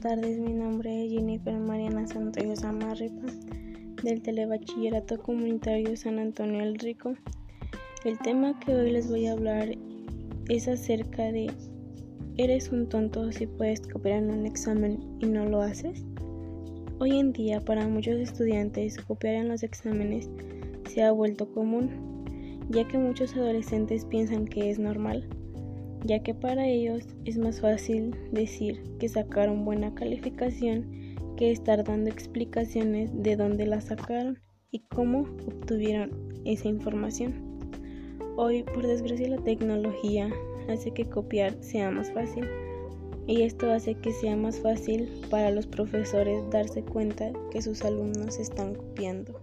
tardes, mi nombre es Jennifer Mariana Santoyo Samarripa del Telebachillerato Comunitario San Antonio el Rico. El tema que hoy les voy a hablar es acerca de ¿Eres un tonto si puedes copiar en un examen y no lo haces? Hoy en día para muchos estudiantes copiar en los exámenes se ha vuelto común, ya que muchos adolescentes piensan que es normal ya que para ellos es más fácil decir que sacaron buena calificación que estar dando explicaciones de dónde la sacaron y cómo obtuvieron esa información. Hoy, por desgracia, la tecnología hace que copiar sea más fácil y esto hace que sea más fácil para los profesores darse cuenta que sus alumnos están copiando.